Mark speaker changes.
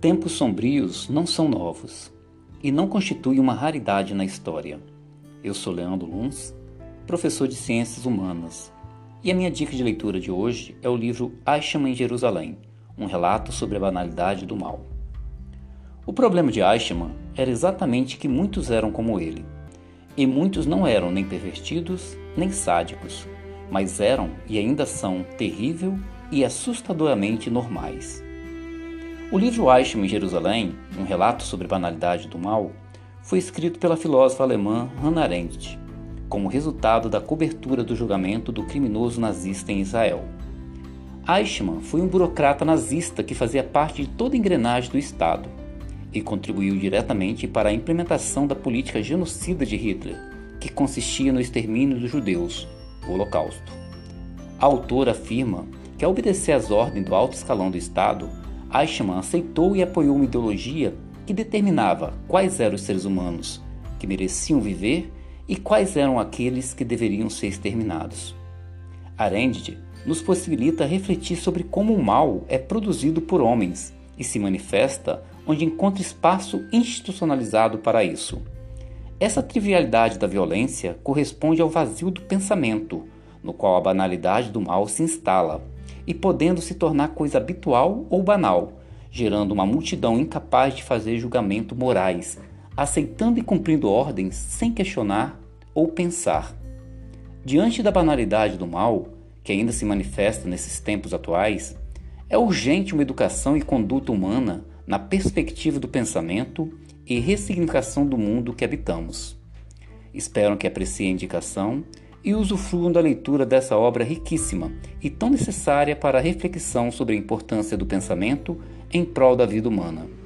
Speaker 1: tempos sombrios não são novos e não constituem uma raridade na história. Eu sou Leandro Luns, professor de Ciências Humanas, e a minha dica de leitura de hoje é o livro Eichmann em Jerusalém, um relato sobre a banalidade do mal. O problema de Eichmann era exatamente que muitos eram como ele, e muitos não eram nem pervertidos nem sádicos, mas eram e ainda são terrível e assustadoramente normais. O livro Eichmann em Jerusalém, um relato sobre a banalidade do mal, foi escrito pela filósofa alemã Hannah Arendt, como resultado da cobertura do julgamento do criminoso nazista em Israel. Eichmann foi um burocrata nazista que fazia parte de toda a engrenagem do Estado e contribuiu diretamente para a implementação da política genocida de Hitler, que consistia no extermínio dos judeus, o Holocausto. A autora afirma que, ao obedecer às ordens do alto escalão do Estado, Eichmann aceitou e apoiou uma ideologia que determinava quais eram os seres humanos que mereciam viver e quais eram aqueles que deveriam ser exterminados. Arendt nos possibilita refletir sobre como o mal é produzido por homens e se manifesta onde encontra espaço institucionalizado para isso. Essa trivialidade da violência corresponde ao vazio do pensamento, no qual a banalidade do mal se instala e podendo se tornar coisa habitual ou banal, gerando uma multidão incapaz de fazer julgamento morais, aceitando e cumprindo ordens sem questionar ou pensar. Diante da banalidade do mal, que ainda se manifesta nesses tempos atuais, é urgente uma educação e conduta humana na perspectiva do pensamento e ressignificação do mundo que habitamos. Espero que apreciem a indicação e usufruam da leitura dessa obra riquíssima e tão necessária para a reflexão sobre a importância do pensamento em prol da vida humana.